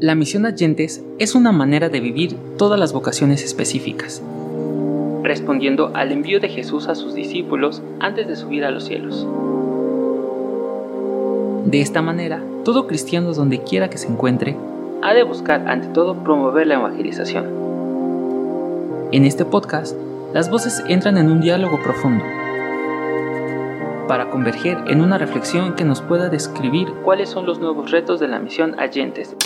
La misión Agentes es una manera de vivir todas las vocaciones específicas, respondiendo al envío de Jesús a sus discípulos antes de subir a los cielos. De esta manera, todo cristiano donde quiera que se encuentre, ha de buscar ante todo promover la evangelización. En este podcast, las voces entran en un diálogo profundo para converger en una reflexión que nos pueda describir cuáles son los nuevos retos de la misión Agentes.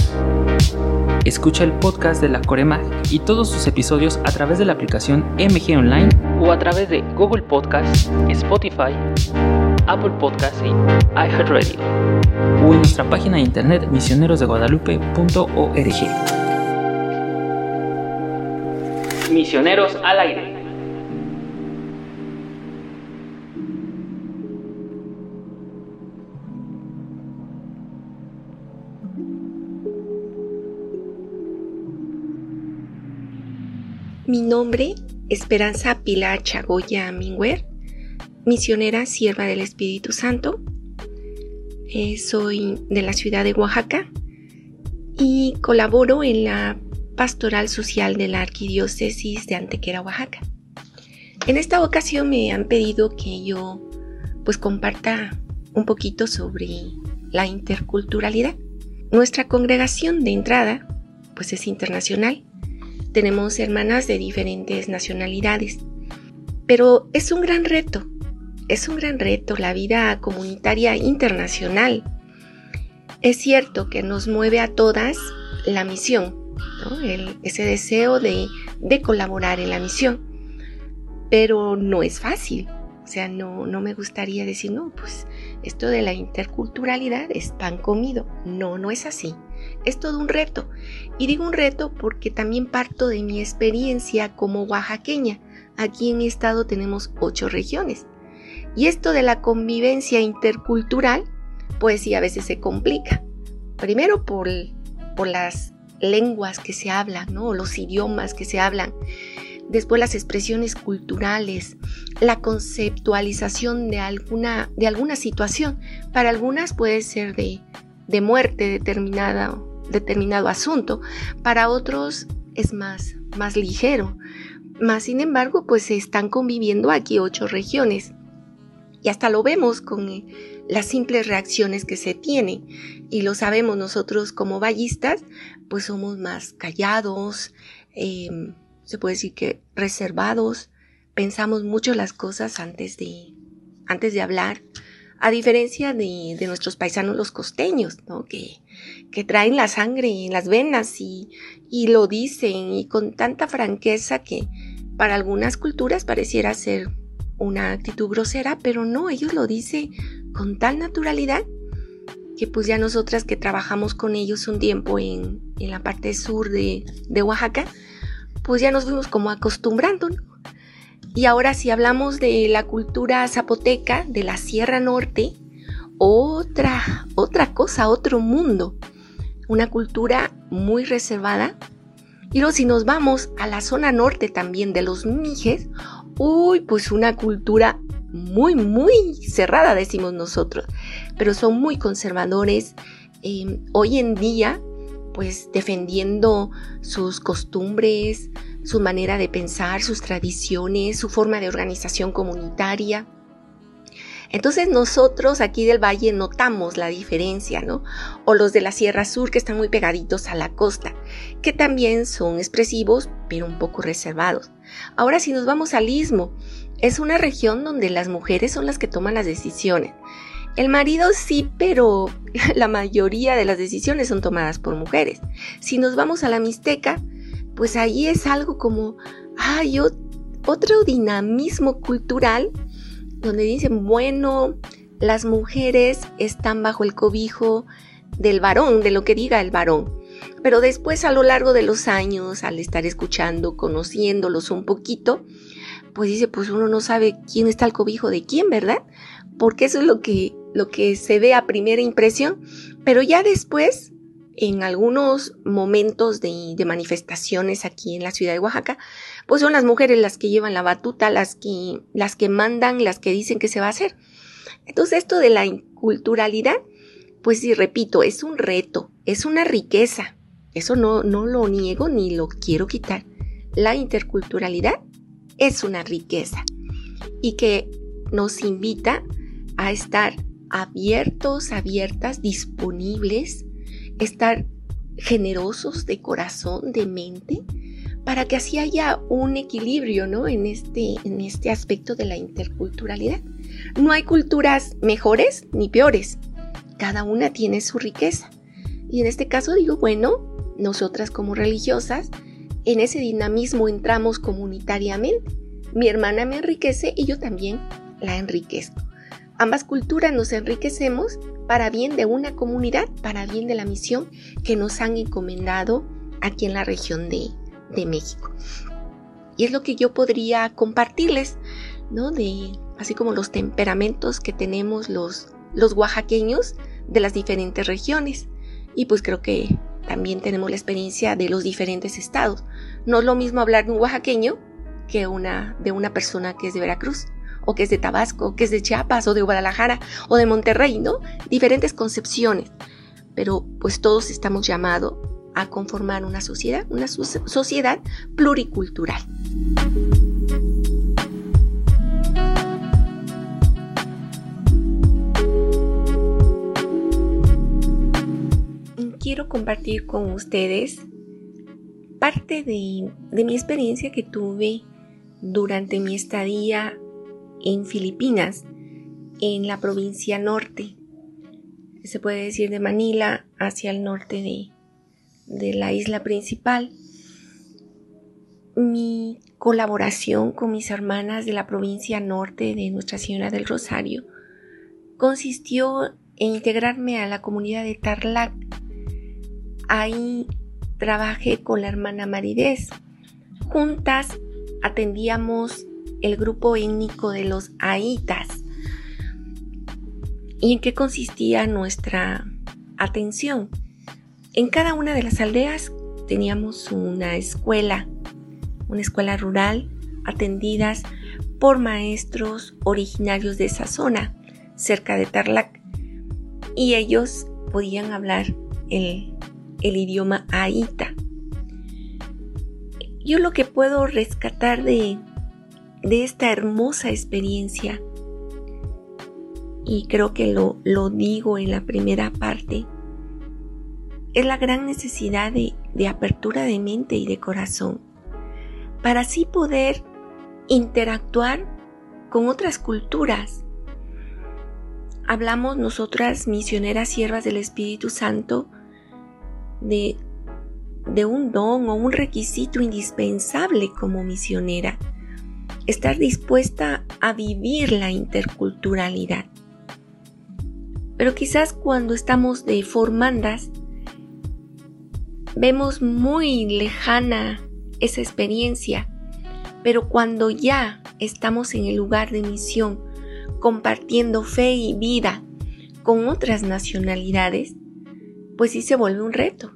Escucha el podcast de la Coremag y todos sus episodios a través de la aplicación MG Online o a través de Google Podcast, Spotify, Apple Podcast y iHeartRadio o en nuestra página de internet misionerosdeguadalupe.org. Misioneros al aire. Mi nombre, Esperanza Pilar Chagoya Mingüer, misionera sierva del Espíritu Santo. Eh, soy de la ciudad de Oaxaca y colaboro en la pastoral social de la Arquidiócesis de Antequera, Oaxaca. En esta ocasión me han pedido que yo pues comparta un poquito sobre la interculturalidad. Nuestra congregación de entrada pues es internacional tenemos hermanas de diferentes nacionalidades. Pero es un gran reto, es un gran reto la vida comunitaria internacional. Es cierto que nos mueve a todas la misión, ese deseo de, colaborar en la misión, pero no es fácil. O sea, no, no me gustaría decir, no, pues esto de la interculturalidad es pan comido. No, no es así. Es todo un reto. Y digo un reto porque también parto de mi experiencia como oaxaqueña. Aquí en mi estado tenemos ocho regiones. Y esto de la convivencia intercultural, pues sí, a veces se complica. Primero por, por las lenguas que se hablan, ¿no? los idiomas que se hablan. Después las expresiones culturales, la conceptualización de alguna, de alguna situación. Para algunas puede ser de de muerte determinada, determinado asunto, para otros es más, más ligero. Más sin embargo, pues se están conviviendo aquí ocho regiones. Y hasta lo vemos con eh, las simples reacciones que se tienen. Y lo sabemos nosotros como ballistas, pues somos más callados, em, se puede decir que reservados, pensamos mucho las cosas antes de, antes de hablar a diferencia de, nuestros paisanos los costeños, ¿no? que, que, traen la sangre en las venas y, y lo dicen y con tanta franqueza que para algunas culturas pareciera ser una actitud grosera, pero no, ellos lo dicen con tal naturalidad que pues ya nosotras que trabajamos con ellos un tiempo en, en la parte sur de, de, Oaxaca, pues ya nos fuimos como acostumbrando, ¿no? Y ahora si hablamos de la cultura zapoteca de la Sierra Norte, otra, otra cosa, otro mundo. Una cultura muy reservada. Y luego si nos vamos a la zona norte también de los Mijes, uy, pues una cultura muy, muy cerrada, decimos nosotros. Pero son muy conservadores. Em, hoy en día, pues defendiendo sus costumbres, su manera de pensar, sus tradiciones, su forma de organización comunitaria. Entonces nosotros aquí del valle notamos la diferencia, ¿no? O los de la Sierra Sur que están muy pegaditos a la costa, que también son expresivos, pero un poco reservados. Ahora si nos vamos al istmo, es una región donde las mujeres son las que toman las decisiones. El marido sí, pero la mayoría de las decisiones son tomadas por mujeres. Si nos vamos a la Mixteca, pues ahí es algo como, hay otro dinamismo cultural donde dicen, bueno, las mujeres están bajo el cobijo del varón, de lo que diga el varón. Pero después a lo largo de los años, al estar escuchando, conociéndolos un poquito, pues dice, pues uno no sabe quién está al cobijo de quién, ¿verdad? Porque eso es lo que, lo que se ve a primera impresión. Pero ya después en algunos momentos de, manifestaciones aquí en la ciudad de Oaxaca, pues son las mujeres las que llevan la batuta, las que, las que mandan, las que dicen que se va a hacer. Entonces esto de la inculturalidad, pues sí, repito, es un reto, es una riqueza. Eso no, no lo niego ni lo quiero quitar. La interculturalidad es una riqueza y que nos invita a estar abiertos, abiertas, disponibles, estar generosos de corazón, de mente, para que así haya un equilibrio ¿no? en, este, en este aspecto de la interculturalidad. No hay culturas mejores ni peores, cada una tiene su riqueza. Y en este caso digo, bueno, nosotras como religiosas, en ese dinamismo entramos comunitariamente. Mi hermana me enriquece y yo también la enriquezco. Ambas culturas nos enriquecemos para bien de una comunidad, para bien de la misión que nos han encomendado aquí en la región de, de México. Y es lo que yo podría compartirles, ¿no? De así como los temperamentos que tenemos los, los oaxaqueños de las diferentes regiones. Y pues creo que también tenemos la experiencia de los diferentes estados. No es lo mismo hablar de un oaxaqueño que una, de una persona que es de Veracruz, o que es de Tabasco, que es de Chiapas, o de Guadalajara, o de Monterrey, ¿no? Diferentes concepciones. Pero pues todos estamos llamados a conformar una sociedad, una sociedad pluricultural. quiero compartir con ustedes parte de, mi experiencia que tuve durante mi estadía en Filipinas, en la provincia norte, se puede decir de Manila hacia el norte de, de la isla principal. Mi colaboración con mis hermanas de la provincia norte de Nuestra Señora del Rosario consistió en integrarme a la comunidad de Tarlac Ahí trabajé con la hermana Maridez. Juntas atendíamos el grupo étnico de los Aitas. ¿Y en qué consistía nuestra atención? En cada una de las aldeas teníamos una escuela, una escuela rural, atendidas por maestros originarios de esa zona, cerca de Tarlac, y ellos podían hablar el el idioma Aita. Yo lo que puedo rescatar de, de esta hermosa experiencia, y creo que lo, lo digo en la primera parte, es la gran necesidad de, de apertura de mente y de corazón, para así poder interactuar con otras culturas. Hablamos nosotras, misioneras siervas del Espíritu Santo, de, de un don o un requisito indispensable como misionera, estar dispuesta a vivir la interculturalidad. Pero quizás cuando estamos de formandas, vemos muy lejana esa experiencia, pero cuando ya estamos en el lugar de misión, compartiendo fe y vida con otras nacionalidades, pues sí se vuelve un reto.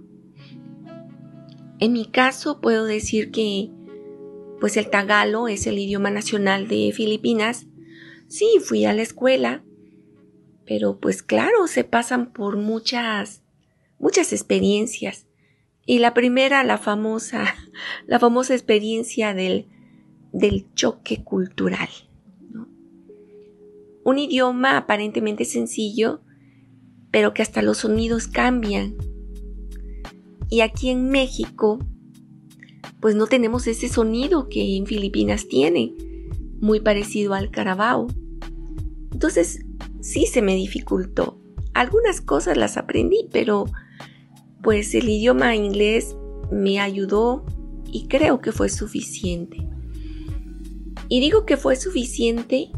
En mi caso puedo decir que pues el tagalo es el idioma nacional de Filipinas. Sí, fui a la escuela, pero pues claro, se pasan por muchas muchas experiencias. Y la primera, la famosa, la famosa experiencia del, del choque cultural. Un idioma aparentemente sencillo, pero que hasta los sonidos cambian. Y aquí en México, pues no tenemos ese sonido que en Filipinas tiene, muy parecido al carabao. Entonces, sí se me dificultó. Algunas cosas las aprendí, pero pues el idioma inglés me ayudó y creo que fue suficiente. Y digo que fue suficiente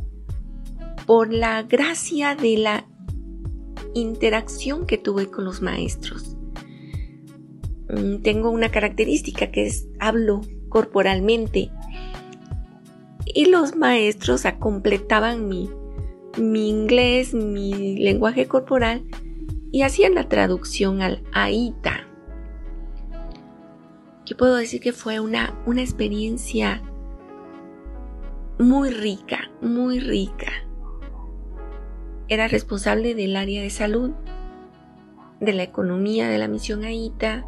por la gracia de la interacción que tuve con los maestros. Tengo una característica que es hablo corporalmente y los maestros completaban mi, mi inglés, mi lenguaje corporal y hacían la traducción al AITA. Yo puedo decir que fue una, una experiencia muy rica, muy rica era responsable del área de salud de la economía de la misión Aita,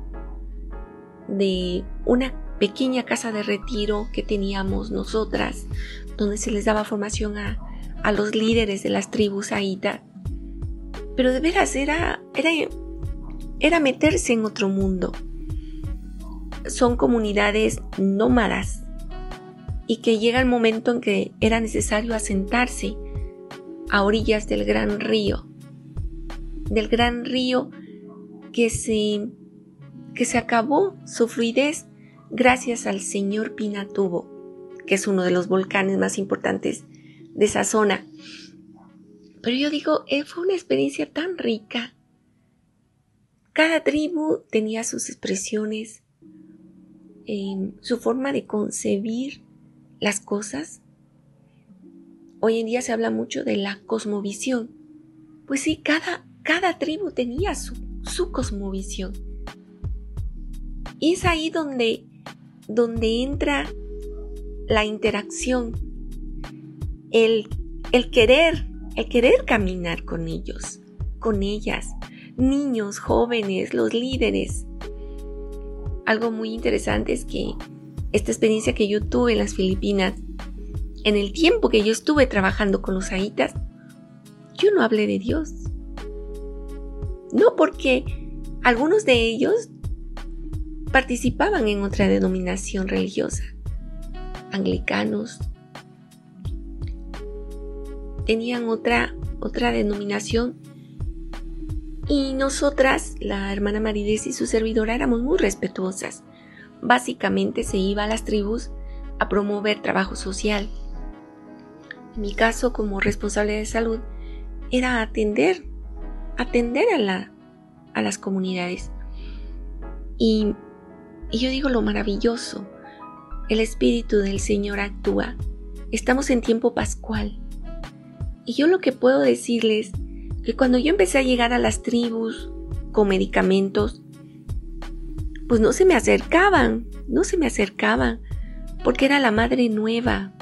de una pequeña casa de retiro que teníamos nosotras, donde se les daba formación a, a los líderes de las tribus Aita. Pero de veras era, era, era meterse en otro mundo. Son comunidades nómadas y que llega el momento en que era necesario asentarse a orillas del gran río, del gran río que se, que se acabó su fluidez gracias al señor Pinatubo, que es uno de los volcanes más importantes de esa zona. Pero yo digo, eh, fue una experiencia tan rica. Cada tribu tenía sus expresiones, su forma de concebir las cosas. Hoy en día se habla mucho de la cosmovisión. Pues sí, cada, cada tribu tenía su, su cosmovisión. Y es ahí donde, donde entra la interacción, el, el querer, el querer caminar con ellos, con ellas, niños, jóvenes, los líderes. Algo muy interesante es que esta experiencia que yo tuve en las Filipinas, en el tiempo que yo estuve trabajando con los aitas, yo no hablé de Dios. No porque algunos de ellos participaban en otra denominación religiosa, anglicanos, tenían otra, otra denominación y nosotras, la hermana Marides y su servidora, éramos muy respetuosas básicamente se iba a las tribus a promover trabajo social. En mi caso, como responsable de salud, era atender, atender a, la, a las comunidades. Y, y yo digo lo maravilloso, el Espíritu del Señor actúa. Estamos en tiempo pascual. Y yo lo que puedo decirles que cuando yo empecé a llegar a las tribus con medicamentos, pues no se me acercaban, no se me acercaban, porque era la madre nueva.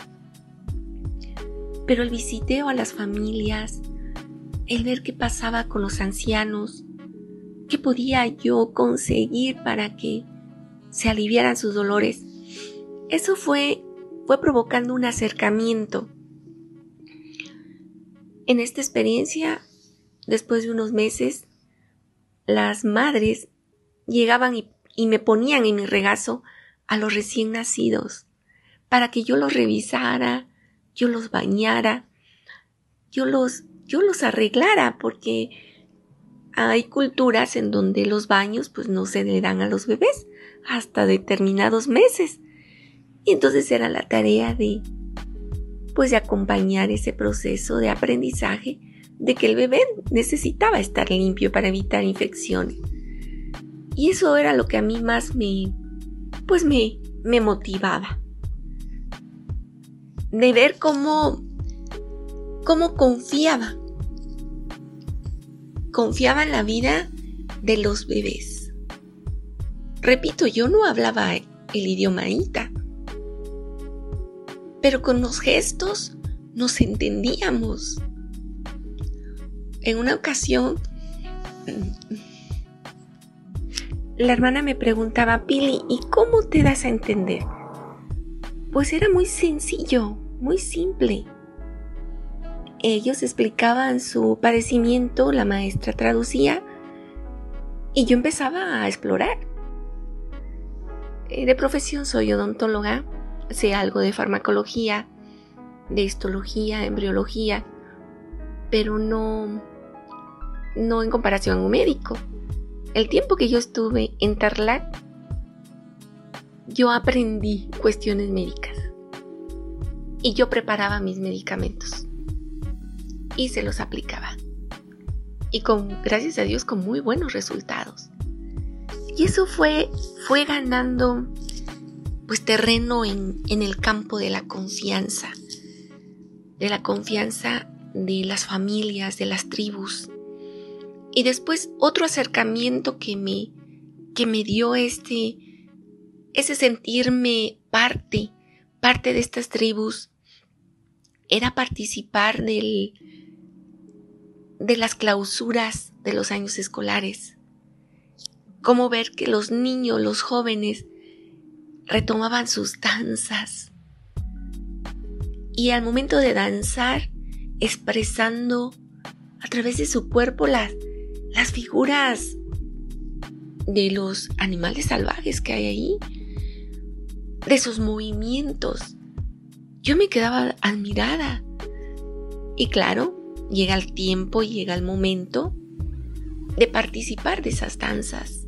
Pero el visiteo a las familias, el ver qué pasaba con los ancianos, qué podía yo conseguir para que se aliviaran sus dolores, eso fue, fue provocando un acercamiento. En esta experiencia, después de unos meses, las madres llegaban y me ponían en mi regazo a los recién nacidos para que yo los revisara, yo los bañara, yo los, yo los arreglara, porque hay culturas en donde los baños pues no se le dan a los bebés hasta determinados meses. Y entonces era la tarea de pues de acompañar ese proceso de aprendizaje de que el bebé necesitaba estar limpio para evitar infecciones. Y eso era lo que a mí más me, pues me, me motivaba. De ver cómo, cómo confiaba. Confiaba en la vida de los bebés. Repito, yo no hablaba el idioma Ita, pero con los gestos nos entendíamos. En una ocasión la hermana me preguntaba, Pili, ¿y cómo te das a entender? Pues era muy sencillo, muy simple. Ellos explicaban su padecimiento, la maestra traducía y yo empezaba a explorar. Eh, de profesión soy odontóloga, sé algo de farmacología, de histología, embriología, pero no, no en comparación a un médico el tiempo que yo estuve en Tarlac, yo aprendí cuestiones médicas. Y yo preparaba mis medicamentos. Y se los aplicaba. Y con, gracias a Dios, con muy buenos resultados. Y eso fue, fue ganando pues terreno en, en el campo de la confianza. De la confianza de las familias, de las tribus, y después otro acercamiento que me, que me dio este, ese sentirme parte, parte de estas tribus, era participar del, de las clausuras de los años escolares. Cómo ver que los niños, los jóvenes, retomaban sus danzas. Y al momento de danzar, expresando a través de su cuerpo las, las figuras de los animales salvajes que hay ahí, de sus movimientos. Yo me quedaba admirada. Y claro, llega el tiempo y llega el momento de participar de esas danzas.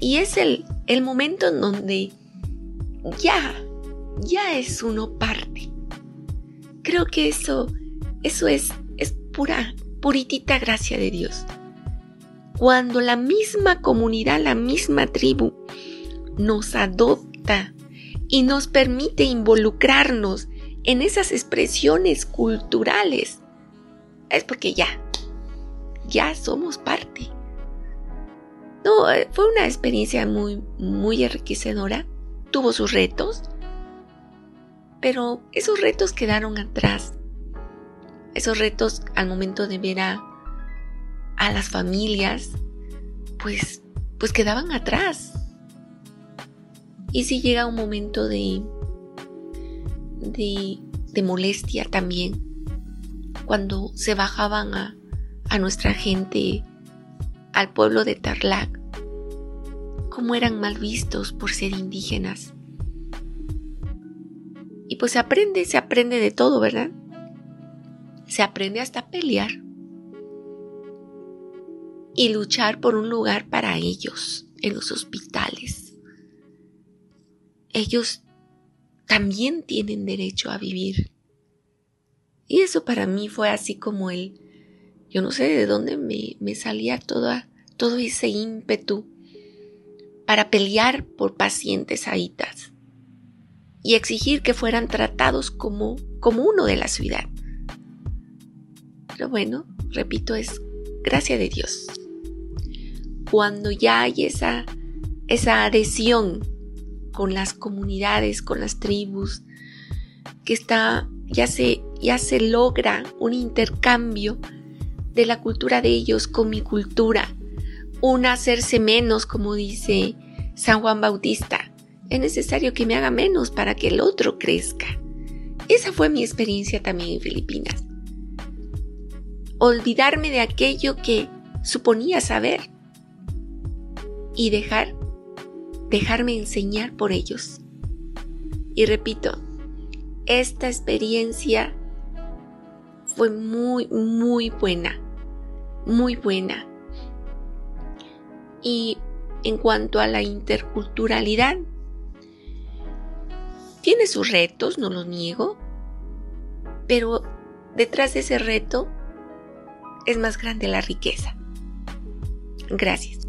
Y es el, el momento en donde ya, ya es uno parte. Creo que eso, eso es, es pura, puritita gracia de Dios. Cuando la misma comunidad, la misma tribu nos adopta y nos permite involucrarnos en esas expresiones culturales, es porque ya, ya somos parte. No, eh, fue una experiencia muy, muy enriquecedora. Tuvo sus retos, pero esos retos quedaron atrás. Esos retos al momento de ver a, a las familias, pues, pues quedaban atrás. Y si llega un momento de, de, de molestia también, cuando se bajaban a, a nuestra gente, al pueblo de Tarlac, cómo eran mal vistos por ser indígenas. Y pues se aprende, se aprende de todo, ¿verdad? Se aprende hasta pelear y luchar por un lugar para ellos en los hospitales. Ellos también tienen derecho a vivir. Y eso para mí fue así como el yo no sé de dónde me, salía toda, todo ese ímpetu para pelear por pacientes aitas y exigir que fueran tratados como, como uno de la ciudad. Pero bueno, repito, es gracia de Dios. Cuando ya hay esa, esa adhesión con las comunidades, con las tribus, que está, ya se, ya se logra un intercambio de la cultura de ellos con mi cultura. Un hacerse menos, como dice San Juan Bautista. Es necesario que me haga menos para que el otro crezca. Esa fue mi experiencia también en Filipinas. Olvidarme de aquello que suponía saber y dejar dejarme enseñar por ellos. Y repito, esta experiencia fue muy, muy buena, muy buena. Y en cuanto a la interculturalidad, tiene sus retos, no lo niego, pero detrás de ese reto es más grande la riqueza. Gracias.